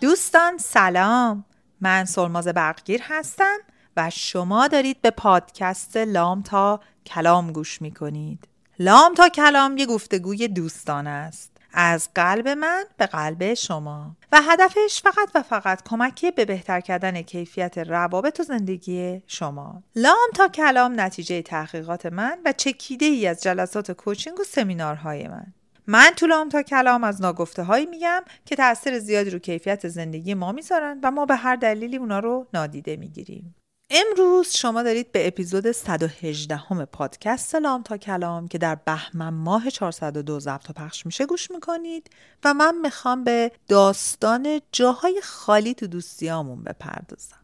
دوستان سلام. من سلماز برقگیر هستم و شما دارید به پادکست لام تا کلام گوش می کنید لام تا کلام یه گفتگوی دوستان است. از قلب من به قلب شما. و هدفش فقط و فقط کمکی به بهتر کردن کیفیت روابط و زندگی شما. لام تا کلام نتیجه تحقیقات من و چکیده ای از جلسات کوچینگ و سمینارهای من. من تو لام تا کلام از ناگفته هایی میگم که تاثیر زیادی رو کیفیت زندگی ما می‌ذارن و ما به هر دلیلی اونا رو نادیده می‌گیریم. امروز شما دارید به اپیزود 118 همه پادکست سلام تا کلام که در بهمن ماه 402 ضبط و پخش میشه گوش می‌کنید و من می‌خوام به داستان جاهای خالی تو دوستیامون بپردازم.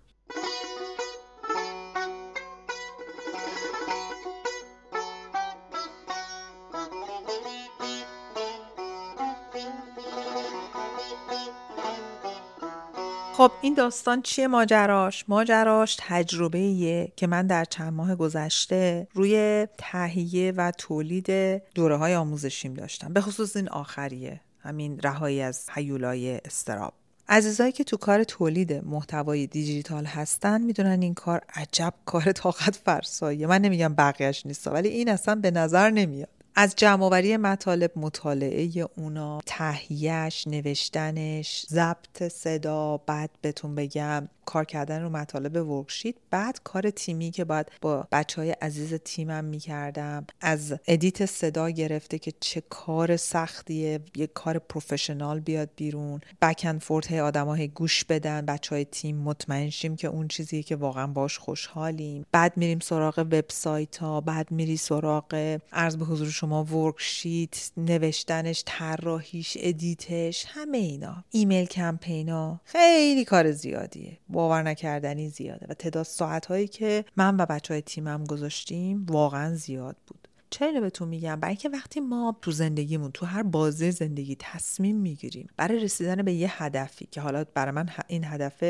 خب این داستان چیه ماجراش؟ ماجراش تجربه که من در چند ماه گذشته روی تهیه و تولید دوره های آموزشیم داشتم. به خصوص این آخریه همین رهایی از حیولای استراب. عزیزایی که تو کار تولید محتوای دیجیتال هستن می‌دونن این کار عجب کار طاقت فرساییه. من نمیگم بقیهش نیست ولی این اصلا به نظر نمیاد. از جمعآوری مطالب مطالعه اونا تهیهش نوشتنش ضبط صدا بعد بهتون بگم کار کردن رو مطالب worksheet بعد کار تیمی که باید با بچه های عزیز تیمم می‌کردم. از edit صدا گرفته که چه کار سختیه یه کار professional بیاد بیرون. back and forth های آدم های گوش بدن بچه های تیم مطمئن شیم که اون چیزیه که واقعا باش خوشحالیم. بعد میریم سراغ وبسایت ها بعد میری سراغ عرض به حضور شما worksheet نوشتنش طراحیش edit ش همه اینا. ایمیل کمپینا خیلی کار زیادیه. باور نکردنی زیاده و تعداد ساعت هایی که من و بچه های تیمم گذاشتیم واقعا زیاد بود. چرا بهتون میگم؟ برای اینکه وقتی ما تو زندگیمون تو هر بازه زندگی تصمیم می‌گیریم برای رسیدن به یه هدفی که حالا برای من این هدف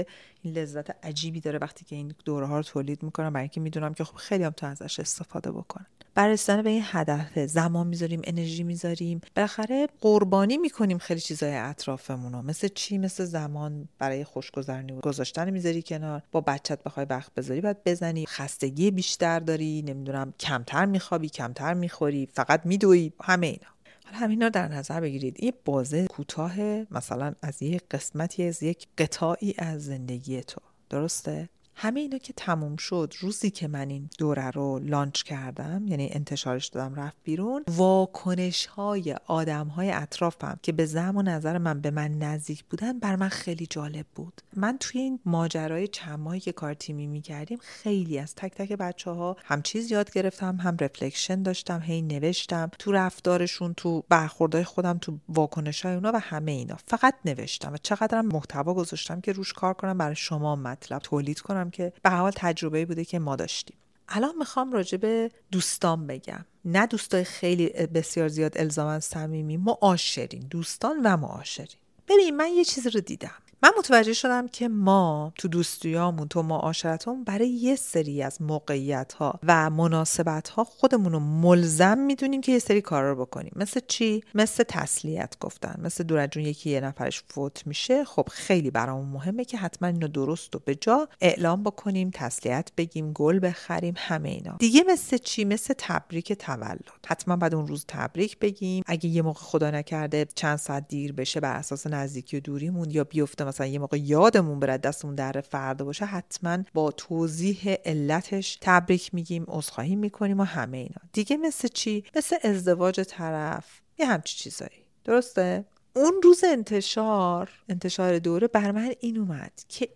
این لذت عجیبی داره وقتی که این دوره ها رو تولید می‌کنم برای اینکه می‌دونم که خب خیلی هم تو ازش استفاده بکنن برای رسیدن به این هدف زمان می‌ذاریم انرژی می‌ذاریم. بالاخره قربانی می‌کنیم خیلی چیزای اطرافمون مثل چی؟ مثل زمان برای خوشگذرانی گذاشتن می‌ذاری کنار. با بچت بخوای وقت بذاری بعد بزنی. خستگی بیشتر داری. نمی‌دونم کمتر میخوابی کمتر می‌خوری فقط میدوی همه اینا. حالا همینا در نظر بگیرید. یه بازه کوتاه مثلا از یک قسمتی از یک قطاعی از زندگی تو. درسته؟ همه اینا که تموم شد روزی که من این دوره رو لانچ کردم یعنی انتشارش دادم رفت بیرون واکنش های آدم های اطرافم که به زم و نظر من به من نزدیک بودن بر من خیلی جالب بود. من توی این ماجرای چند ماهی که کار تیمی می‌کردیم خیلی از تک تک بچه ها هم چیز یاد گرفتم هم رفلکشن داشتم هی نوشتم تو رفتارشون تو برخوردهای خودم تو واکنش های اونا و همه اینا. فقط نوشتم و چقدرم محتوا گذاشتم که روش کار کنم برای شما مطلب تولید کنم. که به حال تجربه بوده که ما داشتیم. الان می‌خوام راجع به دوستان بگم. نه دوستای خیلی بسیار زیاد الزاما صمیمی معاشرین دوستان و معاشرین ببین من یه چیزی رو دیدم. من متوجه شدم که ما تو دوستیامون تو معاشرتمون برای یه سری از موقعیت ها و مناسبت ها خودمون رو ملزم می‌دونیم که یه سری کار رو بکنیم. مثل چی؟ مثل تسلیت گفتن. مثل دور جون یکی یه نفرش فوت میشه. خب خیلی برامون مهمه که حتما اینو درست و به جا اعلام بکنیم تسلیت بگیم گل بخریم همه اینا. دیگه مثل چی؟ مثل تبریک تولد. حتما بعد اون روز تبریک بگیم. اگه یه موقع خدا نکرده چند ساعت دیر بشه بر اساس نزدیکی و دوریمون یا بیفته مثلا یه موقع یادمون بره دستمون در فردا باشه حتما با توضیح علتش تبریک میگیم عذرخواهی می‌کنیم و همه اینا. دیگه مثل چی؟ مثل ازدواج طرف یه همچی چیزایی. درسته؟ اون روز انتشار انتشار دوره بر من این اومد که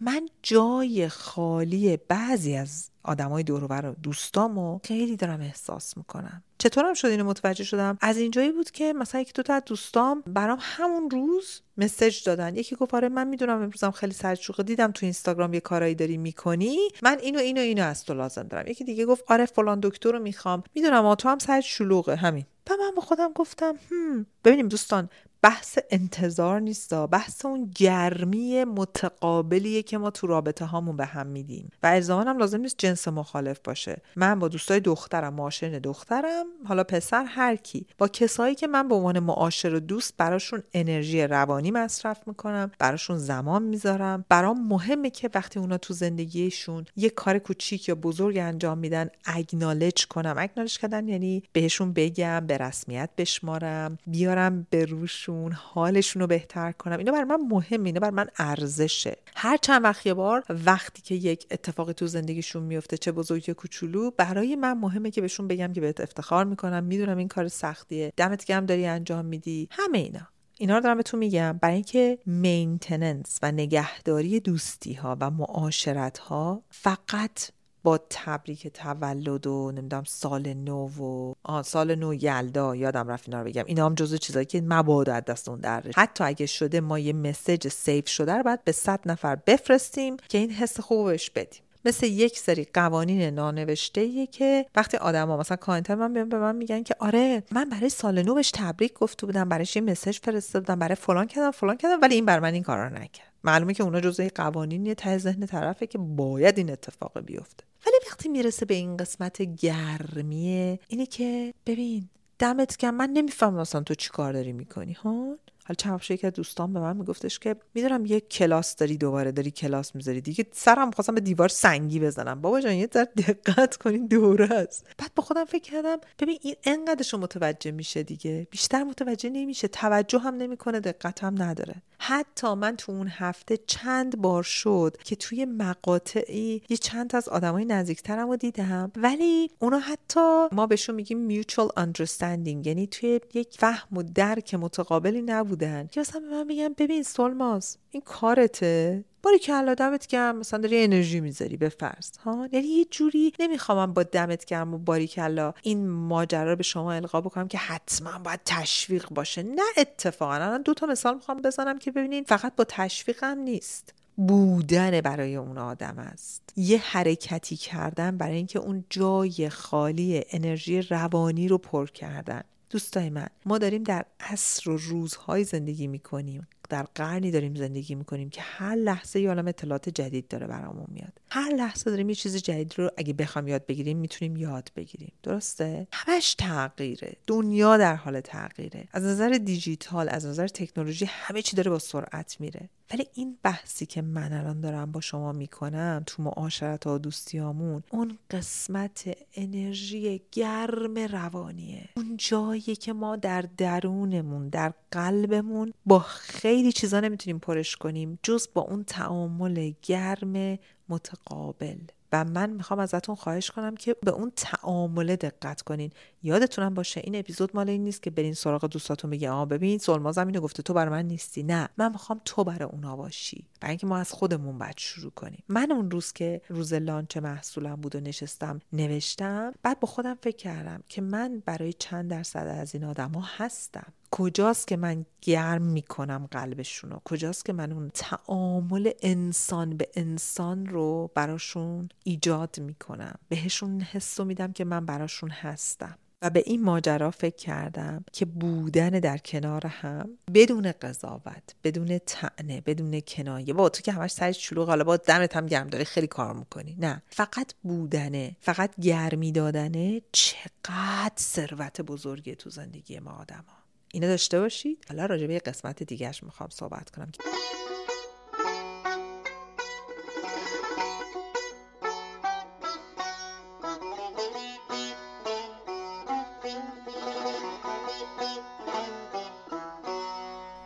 من جای خالی بعضی از آدمای دور و دوستامو خیلی دارم احساس می‌کنم. چطورم شد اینو متوجه شدم؟ از اینجایی بود که مثلا یک دو تا دوستام برام همون روز مسج دادن. یکی گفت آره من می‌دونم امروزم خیلی سرچوقه دیدم تو اینستاگرام یه کارایی داری می‌کنی. من اینو اینو اینو از تو لازم دارم. یکی دیگه گفت آره فلان دکتر رو می‌خوام. می‌دونم تو هم سر شلوغه. همین. و من با خودم گفتم هم. ببینیم دوستان بحث انتظار نیست بحث اون گرمی متقابلیه که ما تو رابطه هامون به هم میدیم. و الزاما هم لازم نیست جنس مخالف باشه. من با دوستای دخترم معاشر دخترم حالا پسر هر کی. با کسایی که من به عنوان معاشر و دوست براشون انرژی روانی مصرف می‌کنم براشون زمان می‌ذارم. برام مهمه که وقتی اونا تو زندگیشون یه کار کوچیک یا بزرگ انجام میدن اگنالج کنم. اگنالج کردن یعنی بهشون بگم به رسمیت بشمارم بیارم به روشون حالشون رو بهتر کنم. اینا بر من مهمه اینا بر من ارزشه. هر چند وقت یه بار وقتی که یک اتفاقی تو زندگیشون میفته چه بزرگ یا کوچولو برای من مهمه که بهشون بگم که بهت افتخار می‌کنم. می‌دونم این کار سختیه. دمت گرم داری انجام میدی. همه اینا. اینا رو دارم بهتون میگم. برای اینکه maintenance و نگهداری دوستی ها و معاشرت ها فقط با تبریک تولد و نمی‌دونم سال نو و آن سال نو یلدا. یادم رفت اینا رو بگم. اینا هم جزو چیزایی که مبادا از دست اون در حتی اگه شده ما یه message save شده رو باید به صد نفر بفرستیم که این حس خوبش بدیم. مثل یک سری قوانین نانوشته که وقتی آدما مثلا کانتر من بیان به من میگن که آره من برای سال نو بهش تبریک گفته بودم برایش یه message فرستاده بودم برای فلان کردم فلان کردم ولی این بر من این کارا نکرد. معلومه که اونا جزء قوانینی ته ذهن طرفه که باید این اتفاق بیفته. ولی وقتی می‌رسه به این قسمت گرمیه اینه که ببین دمت گرم من نمی‌فهمم مثلا تو چی کار داری می‌کنی ها حالا چند یکی از دوستان به من میگفتش که می‌دونم یه کلاس داری دوباره داری کلاس می‌ذاری دیگه. سرم خواستم به دیوار سنگی بزنم. بابا جان یه ذره دقت کنین دوره است. بعد با خودم فکر کردم ببین این انقدرش متوجه میشه دیگه. بیشتر متوجه نمیشه. توجه هم نمی‌کنه دقت هم نداره. حتی من تو اون هفته چند بار شد که توی مقاطعی یه چند از آدمای نزدیکترم رو دیدم. ولی اونا حتی ما بهشون میگیم mutual understanding. یعنی توی یک فهم و درک متقابلی نبودن که مثلا به من میگن ببین سلماز این کارته. باری که الله دمت گرم مثلا داری انرژی می‌ذاری به فرض ها؟ یعنی یه جوری نمی‌خوام با دمت گرم و باری که این ماجرا رو به شما القا بکنم که حتما باید تشویق باشه. نه اتفاقا. الان دو تا مثال می‌خوام بزنم که ببینین فقط با تشویق هم نیست. بودن برای اون آدم است. یه حرکتی کردن برای اینکه اون جای خالی انرژی روانی رو پر کردن. دوستای من ما داریم در عصر و روزهای زندگی می‌کنیم. در قرنی داریم زندگی می‌کنیم که هر لحظه یه عالم اطلاعات جدید داره برامون میاد. هر لحظه داریم یه چیز جدید رو اگه بخوام یاد بگیریم می‌تونیم یاد بگیریم. درسته؟ همش تغییره. دنیا در حال تغییره. از نظر دیجیتال از نظر تکنولوژی همه چی داره با سرعت میره. ولی این بحثی که من الان دارم با شما می‌کنم تو معاشرت و دوستیامون اون قسمت انرژی گرم روانیه. اون جایی که ما در درونمون در قلبمون با خیلی چیزا نمی‌تونیم پرش کنیم جز با اون تعامل گرم متقابل. و من می‌خوام ازتون خواهش کنم که به اون تعامله دقت کنین. یادتونم باشه این اپیزود مال این نیست که برین سراغ دوستاتون بگی آ ببین سلماز اینو گفته تو برای من نیستی. نه من می‌خوام تو برای اونا باشی. برای اینکه ما از خودمون باید شروع کنیم. من اون روز که روز لانچ محصولم بود و نشستم نوشتم بعد با خودم فکر کردم که من برای چند درصد از این آدما هستم. کجاست که من گرم می‌کنم قلبشون رو کجاست که من اون تعامل انسان به انسان رو براشون ایجاد می‌کنم؟ بهشون حس میدم که من براشون هستم. و به این ماجرا فکر کردم که بودن در کنار هم بدون قضاوت بدون تعنه بدون کنایه. با تو که همش سرش شلوغ حالا با دمت هم گرم داری خیلی کار می‌کنی. نه. فقط بودنه فقط گرمی دادنه چقدر ثروت بزرگی تو زندگی ما آدم ها. اینو داشته باشید. حالا راجع به قسمت دیگهش می‌خوام صحبت کنم.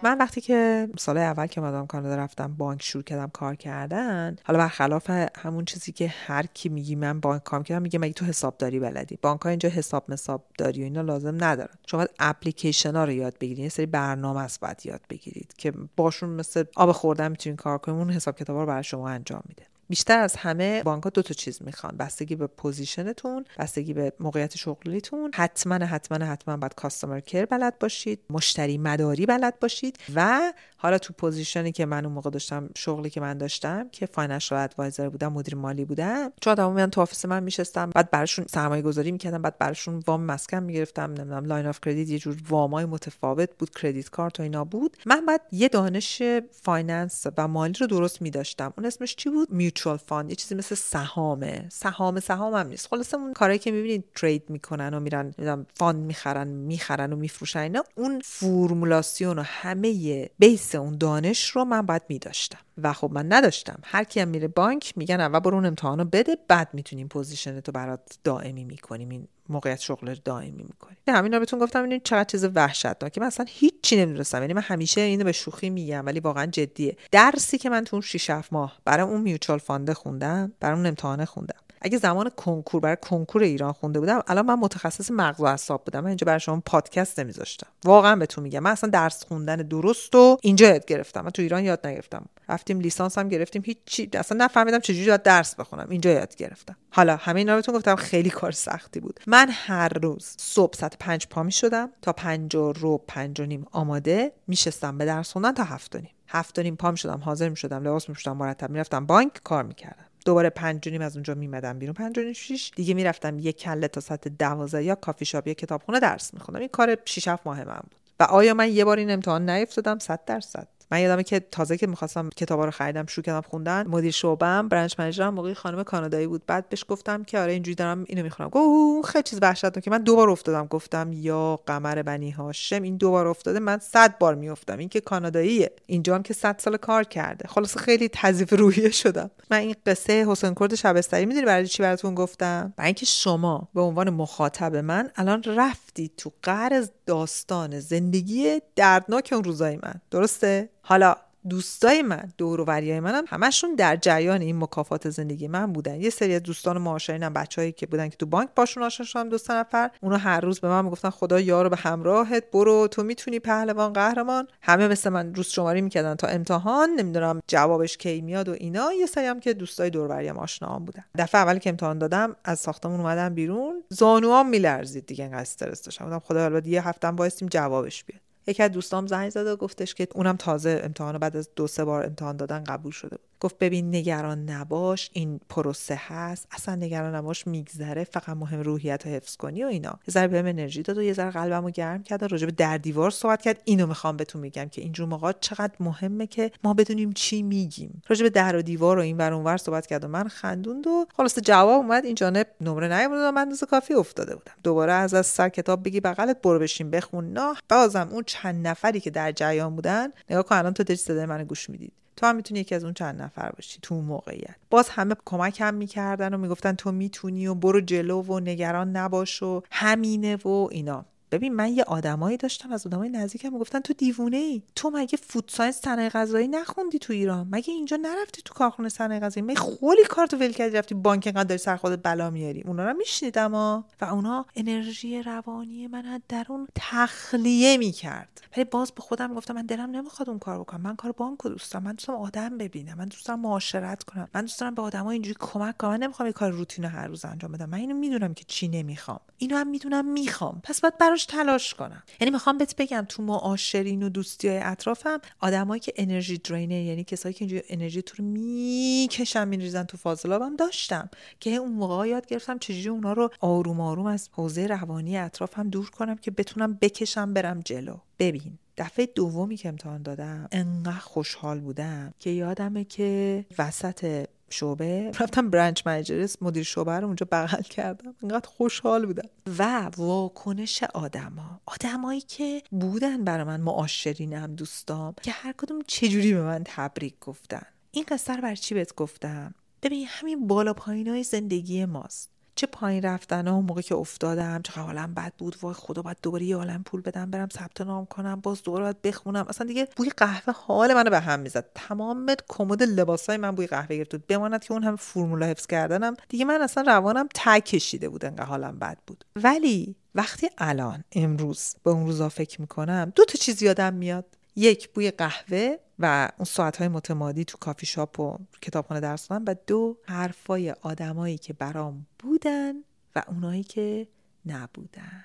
من وقتی که سال اول که اومدم کانادا رفتم بانک شروع کردم کار کردن حالا برخلاف همون چیزی که هر کی میگی من بانک کار کردم میگه مگه تو حسابداری بلدی؟ بانک ها اینجا حساب مساب داری و اینا لازم ندارن. شما اپلیکیشن ها رو یاد بگیرید یه سری برنامه است باید یاد بگیرید که باشون مثل آب خوردن می‌تونین کار کنید اون حساب کتاب رو برای شما انجام میده. بیشتر از همه بانک ها دو تا چیز می‌خوان. بستگی به position تون بستگی به موقعیت شغلیتون. حتما حتما حتما باید customer care بلد باشید مشتری مداری بلد باشید و حالا تو position ی که من اون موقع داشتم شغلی که من داشتم که financial advisor بودم مدیر مالی بودم چون آدما میان تو office من میشستم بعد براشون سرمایه گذاری می‌کردم بعد براشون وام مسکن می‌گرفتم نمی‌دونم line of credit یه جور وامای متفاوت بود credit card و اینا بود. من بعد یه دانش finance و مالی رو درست میداشتم. اون اسمش چی بود؟ mutual fund یه چیزی مثل سهامه. سهام سهام هم نیست. خلاص اون کاری که می‌بینید trade می‌کنن و میرن نمی‌دونم fund می‌خرن می‌خرن و میفروشن اینا اون فرمولاسیون و همه base اون دانش رو من باید میداشتم. و خب من نداشتم. هر کی هم میره بانک میگن اول برو اون امتحانو بده بعد می‌تونیم position تو برات دائمی می‌کنیم. این موقعیت شغل دائمی می‌کنیم همین رو بهتون گفتم این چقدر چیز وحشتناکه من اصلا هیچی نمی‌دونستم. یعنی من همیشه اینو به شوخی میگم ولی واقعا جدیه. درسی که من تو اون 6 ماه برای اون mutual fund ه خوندم برای اون امتحانه خوندم. اگه زمان کنکور برای کنکور ایران خونده بودم الان من متخصص مغز و اعصاب بودم. من اینجا برای شما پادکست نمیذاشتم. واقعا بهتون میگم. من اصلا درس خوندن درست و اینجا یاد گرفتم. من تو ایران یاد نگرفتم. رفتیم لیسانس هم گرفتیم. هیچی اصلا نفهمیدم چجوری باید درس بخونم. اینجا یاد گرفتم. حالا همه اینا بهتون گفتم. خیلی کار سختی بود. من هر روز صبح ساعت پنج پا می شدم تا پنج و رو پنج و نیم آماده میشستم به درس خوندن تا هفت و نیم. هفت و نیم پا می شدم حاضر می شدم لباس می شدم مرتب می‌رفتم. بانک کار می‌کردم. دوباره پنج از اونجا میمدم بیرون. پنج شیش دیگه می‌رفتم یه کله تا ساعت دوازده یا کافی شاپ یا کتابخونه درس میخوندم. این کار 6 7 ماه من بود. و آیا من یه بار این امتحان نیفتادم؟ 100 درصد. من یادمه که تازه که می‌خواستم کتابا رو خریدم شروع کردم خوندن. مدیر شعبم برنچ منیجرم موقعی خانم کانادایی بود. بعد بهش گفتم که آره اینجوری دارم اینو می‌خونم. گفت خیلی چیز وحشتناک. که من دوبار افتادم. گفتم یا قمر بنی هاشم. این دوبار افتاده من صد بار میافتم. این که کاناداییه. اینجا هم که صد سال کار کرده. خلاص خیلی تضیف روحیه شدم. من این قصه حسین کرد شبستری می‌دونی برای چی براتون گفتم؟ برای اینکه شما به عنوان مخاطب من الان رفتی تو قرض داستان زندگی دردناک اون روزای من. درسته؟ حالا دوستای من دور و منم همشون در جریان این مکافات زندگی من بودن. یه سری از دوستان معاشرینم بچههایی که بودن که تو بانک باشون آشنا شدم دو نفر اونا هر روز به من می‌گفتن خدا یارو به همراهت برو تو می‌تونی پهلوان قهرمان. همه مثل من روز شماری می‌کردن تا امتحان نمی‌دونم جوابش کی میاد و اینا. یه سری هم که دوستای دور وریم آشناام بودن. دفعه اولی که امتحان دادم از ساختمون اومدم بیرون. زانوام میلرزید دیگه انقدر استرس داشتم. خدا البته یه هفتم وایسیم جوابش بیاد. یکی از دوستام زنگ زد و گفتش که اونم تازه امتحان بعد از دو سه بار امتحان دادن قبول شده بود. گفت ببین نگران نباش این پروسه هست. اصلا نگران نباش میگذره. فقط مهم روحیت رو حفظ کنی و اینا. یه ذره بهم انرژی داد و یه ذره قلبمو گرم کرد راجع به در دیوار صحبت کرد. اینو می‌خوام بهتون میگم که اینجور موقع چقدر مهمه که ما بدونیم چی میگیم. راجع به در و دیوار و این ور اونور صحبت کرد و من خندوند و خلاص جواب اومد. این جانب نمره نیومد و من کافی افتاده بودم. دوباره از از سر کتاب بگی بغلت برو بشین بخون. نه. بازم اون چند نفری که در جریان بودن نگاه کن الان تو داری صدای من گوش می‌دید تو هم می‌تونی یکی از اون چند نفر باشی تو اون موقعیت. باز همه کمک هم می‌کردن و می‌گفتن تو می‌تونی و برو جلو و نگران نباش و همینه و اینا. ببین من یه آدمایی داشتم از آدمای نزدیکم گفتن تو دیوونه ای؟ تو مگه food science صنایع غذایی نخوندی تو ایران؟ مگه اینجا نرفتی تو کارخونه صنایع غذایی؟ مگه خلی کارتو ول کردی رفتی بانک انقدر داری سر خودت بلا میاری؟ اونا رو میشنیدم و اونا انرژی روانی من از درون تخلیه می‌کرد. ولی باز به خودم گفتم من دلم نمی‌خواد اون کار بکنم. من کار بانک دوست دارم. من دوست دارم آدم ببینم. من دوست دارم معاشرت کنم. من دوست دارم به آدمای اینجوری کمک کنم. من نمی‌خوام یه کار روتین هر روز انجام بدم. من اینو می‌دونم که چی نمی‌خوام. اینو هم می‌دونم می‌خوام. پس باید براش تلاش کنم. یعنی می‌خوام بهت بگم تو معاشرین و دوستی های اطرافم آدمایی که انرژی drainer یعنی کسایی که اینجوری انرژی تو رو می‌کشن میریزن تو فاضلابم داشتم که اون موقع یاد گرفتم چجوری اونا رو آروم آروم از حوزه روانی اطرافم دور کنم که بتونم بکشم برم جلو. ببین دفعه دومی که امتحان دادم انقدر خوشحال بودم که یادمه که وسط شعبه. رفتم برنچ منیجرس مدیر شعبه رو اونجا بغل کردم. اینقدر خوشحال بودم. و واکنش آدما. آدمایی که بودن برای من معاشرینم دوستام که هر کدوم چجوری به من تبریک گفتن. این قصه رو بر چی بهت گفتم؟ ببین همین بالا پایین های زندگی ماست. چه پایین رفتن ها موقع که افتادم چه حالم بد بود وای خدا باید دوباره یه عالم پول بدم برم ثبت نام کنم باز دوباره باید بخونم. اصلا دیگه بوی قهوه حال منو به هم می‌زد. تمام کمد لباسای من بوی قهوه گرفت. بود بماند که اون هم فرمولا حفظ کردنم دیگه من اصلا روانم ته کشیده بود انقدر حالم بد بود. ولی وقتی الان امروز به اون روزا فکر می‌کنم دو تا چیز یادم میاد. یک بوی قهوه و اون ساعتهای متمادی تو کافی شاپ و کتابخانه درس و دو حرفای آدمایی که برام بودن و اونایی که نبودن.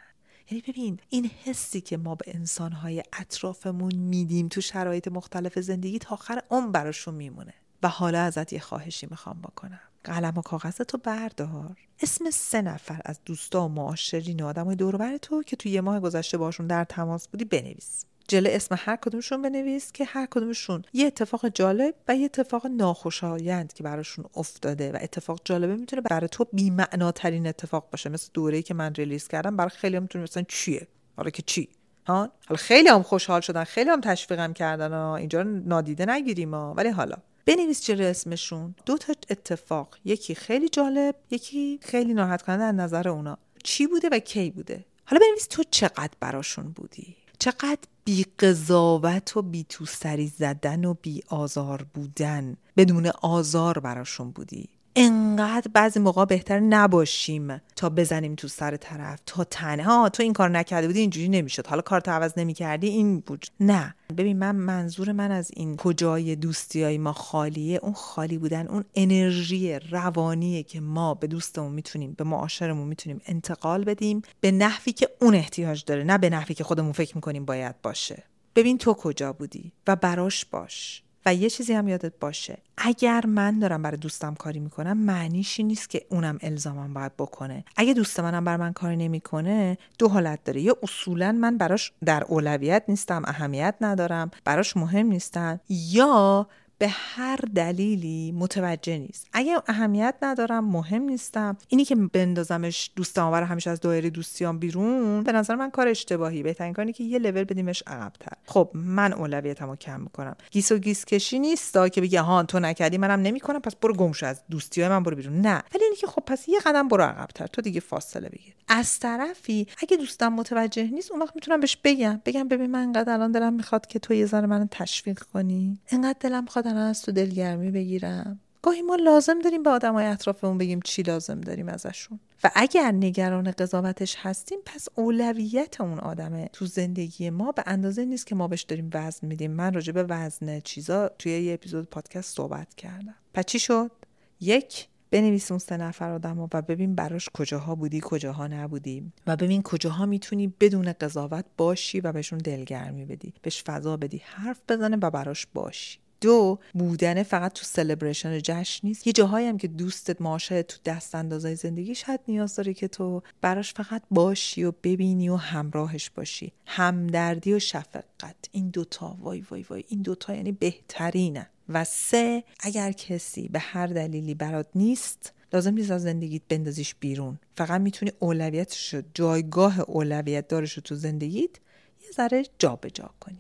یعنی ببین این حسی که ما به انسانهای اطرافمون میدیم تو شرایط مختلف زندگی تا آخر عمر براشون میمونه. و حالا ازت یه خواهشی می‌خوام بکنم. قلم و کاغذ تو بردار. اسم سه نفر از دوستا و معاشرین و آدمای دوربر تو که تو یه ماه گذشته باشون در تماس بودی بنویس. جلو اسم هر کدومشون بنویس که هر کدومشون یه اتفاق جالب و یه اتفاق ناخوشایند که براشون افتاده و اتفاق جالبه می‌تونه برای تو بی‌معناترین اتفاق باشه. مثل دوره‌ای که من ریلیز کردم برای خیلی می‌تونه مثلا چیه؟ حالا که چی؟ ها؟ حالا خیلی هم خوشحال شدن خیلی هم تشویقم کردن ها. اینجا نادیده نگیریم ها. ولی حالا بنویس جلو اسمشون. دو تا اتفاق. یکی خیلی جالب یکی خیلی ناراحت کننده از نظر اونا. چی بوده و کی بوده؟ حالا بنویس تو چقدر براشون بودی؟ چقدر بی قضاوت و بی تو سری زدن و بی آزار بودن. بدون آزار براشون بودی. انقدر بعضی موقع بهتر نباشیم تا بزنیم تو سر طرف تا تنها تو این کار نکرده بودی اینجوری نمی‌شد. حالا کارت عوض نمی‌کردی این بود. نه. ببین من منظور من از این کجای دوستی ما خالیه اون خالی بودن اون انرژی روانیه که ما به دوستمون می‌تونیم به معاشرمون می‌تونیم انتقال بدیم به نحوی که اون احتیاج داره نه به نحوی که خودمون فکر می‌کنیم باید باشه. ببین تو کجا بودی و براش باش. و یه چیزی هم یادت باشه. اگر من دارم برای دوستم کاری می‌کنم معنیش نیست که اونم الزامم باید بکنه. اگه دوست منم بر من کاری نمی‌کنه دو حالت داره. یا اصولا من براش در اولویت نیستم اهمیت ندارم براش مهم نیستم یا به هر دلیلی متوجه نیست. اگه اهمیت ندارم مهم نیستم. اینی که بندازمش دوستمو برای همیشه از دایره دوستیام بیرون به نظر من کار اشتباهی. بهترین کاری که یه لول بدیمش عقبتر. خب من اولویتمو کم می‌کنم. گیس و گیس کشی نیست که بگی ها تو نکردی منم نمی‌کنم پس برو گمشو از دوستی های من برو بیرون. نه. ولی اینی که خب پس یه قدم برو عقبتر. تو دیگه فاصله بگیر. از طرفی اگه دوستم متوجه نیست اون وقت می‌تونم بهش بگم بگم ببین من انقدر الان دلم می‌خواد که تو یه ذره منو تشویق کنی. انقدر دلم می‌خواد از تو دلگرمی بگیرم. گاهی ما لازم داریم به آدمای اطرافمون بگیم چی لازم داریم ازشون. و اگر نگران قضاوتش هستیم پس اولویت اون آدمه. تو زندگی ما به اندازه نیست که ما بهش داریم وزن میدیم. من راجع به وزن چیزا توی یه اپیزود پادکست صحبت کردم. پس چی شد؟ یک بنویس اون سه نفر آدم و ببین براش کجاها بودی کجاها نبودی. و ببین کجاها می‌تونی بدون قضاوت باشی و بهشون دلگرمی بدی. بهش فضا بدی حرف بزنه و براش باشی. دو بودن فقط تو سلبریشن جشن نیست. یه جاهایی هم که دوستت ماشه تو دست اندازای زندگی شاید نیاز داره که تو براش فقط باشی و ببینی و همراهش باشی. همدردی و شفقت. این دوتا وای وای وای. این دوتا یعنی بهترینه. و سه اگر کسی به هر دلیلی برات نیست لازم نیست از زندگیت بندازیش بیرون. فقط می‌تونی اولویتش جایگاه اولویت دارش تو زندگیت یه ذره جابجا کنی.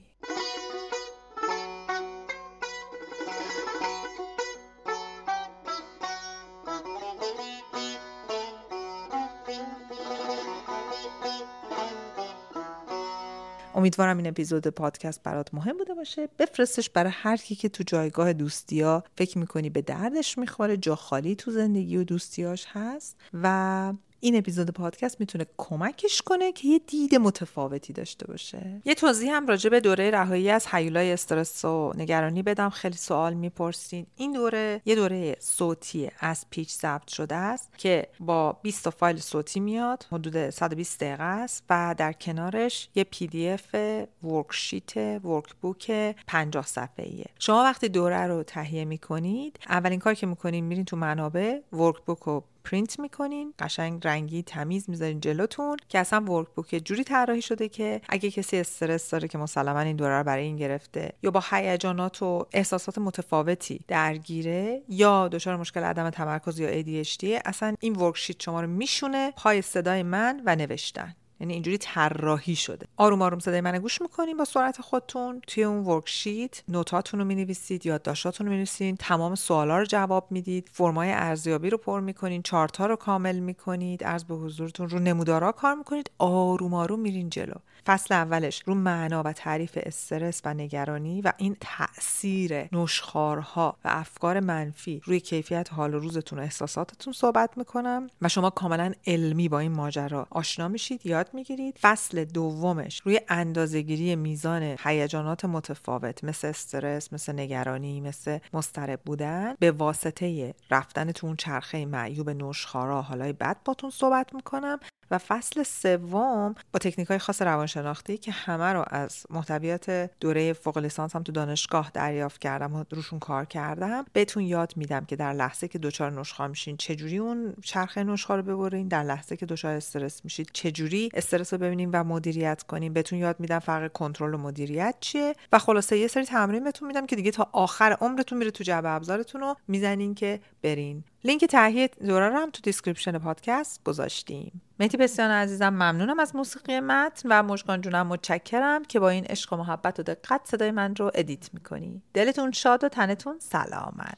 امیدوارم این اپیزود پادکست برات مهم بوده باشه. بفرستش برای هر کی که تو جایگاه دوستیا فکر می‌کنی به دردش می‌خوره جا خالی تو زندگی و دوستیاش هست و این اپیزود پادکست می‌تونه کمکش کنه که یه دید متفاوتی داشته باشه. یه توضیح هم راجع به دوره رهایی از هیولای استرس و نگرانی بدم. خیلی سوال می‌پرسین. این دوره یه دوره صوتی از پیش ضبط شده است که با 20 تا فایل صوتی میاد حدود 120 دقیقه است و در کنارش یه PDF worksheet workbook 50 صفحه‌ایه. شما وقتی دوره رو تهیه می‌کنید اولین کار که می‌کنید میرین تو منابع workbook رو پرینت می‌کنین. قشنگ رنگی تمیز می‌ذارین جلوتون که اصلا workbook جوری طراحی شده که اگه کسی استرس داره که مسلما این دوره رو برای این گرفته یا با هیجانات و احساسات متفاوتی درگیره یا دچار مشکل عدم تمرکز یا ADHD اصلا این ورکشیت شما رو میشونه پای صدای من و نوشتن. یعنی اینجوری طراحی شده. آروم آروم صدای من گوش می‌کنین با سرعت خودتون. توی اون ورکشیت نوتاتون رو می‌نویسید یادداشتاتون رو می‌نویسید تمام سوالا رو جواب می‌دید فرمای ارزیابی رو پر می‌کنین چارتا رو کامل می‌کنید از به حضورتون رو نمودارا کار می‌کنید. آروم آروم میرین جلو. فصل اولش رو معنا و تعریف استرس و نگرانی و این تاثیر نشخارها و افکار منفی روی کیفیت حال و روزتون و احساساتتون صحبت می‌کنم و شما کاملا علمی با این ماجرا آشنا میشید یاد می‌گیرید. فصل دومش روی اندازهگیری میزان هیجانات متفاوت مثل استرس مثل نگرانی مثل مضطرب بودن به واسطه رفتن تو اون چرخه معیوب نشخوارا حالای بد باتون صحبت می‌کنم. و فصل سوم با تکنیک های خاص روانشناختی که همه رو از محتویات دوره فوق لیسانس هم تو دانشگاه دریافت کردم و روشون کار کردم بهتون یاد میدم که در لحظه که دچار نشخوار میشین چجوری اون چرخه نشخوار رو ببرین در لحظه که دچار استرس میشید چجوری استرس رو ببینیم و مدیریت کنیم. بهتون یاد میدم فرق کنترل و مدیریت چیه و خلاصه یه سری تمرین بهتون میدم که دیگه تا آخر عمرتون میره تو جعبه ابزارتون رو می‌زنین که برین لینک تهیه دوره رو هم تو description پادکست گذاشتیم. مهدی بسیار عزیزم ممنونم از موسیقی متن و مشکان جونم متشکرم که با این عشق و محبت و دقت صدای من رو ادیت می‌کنی. دلتون شاد و تنتون سلامت.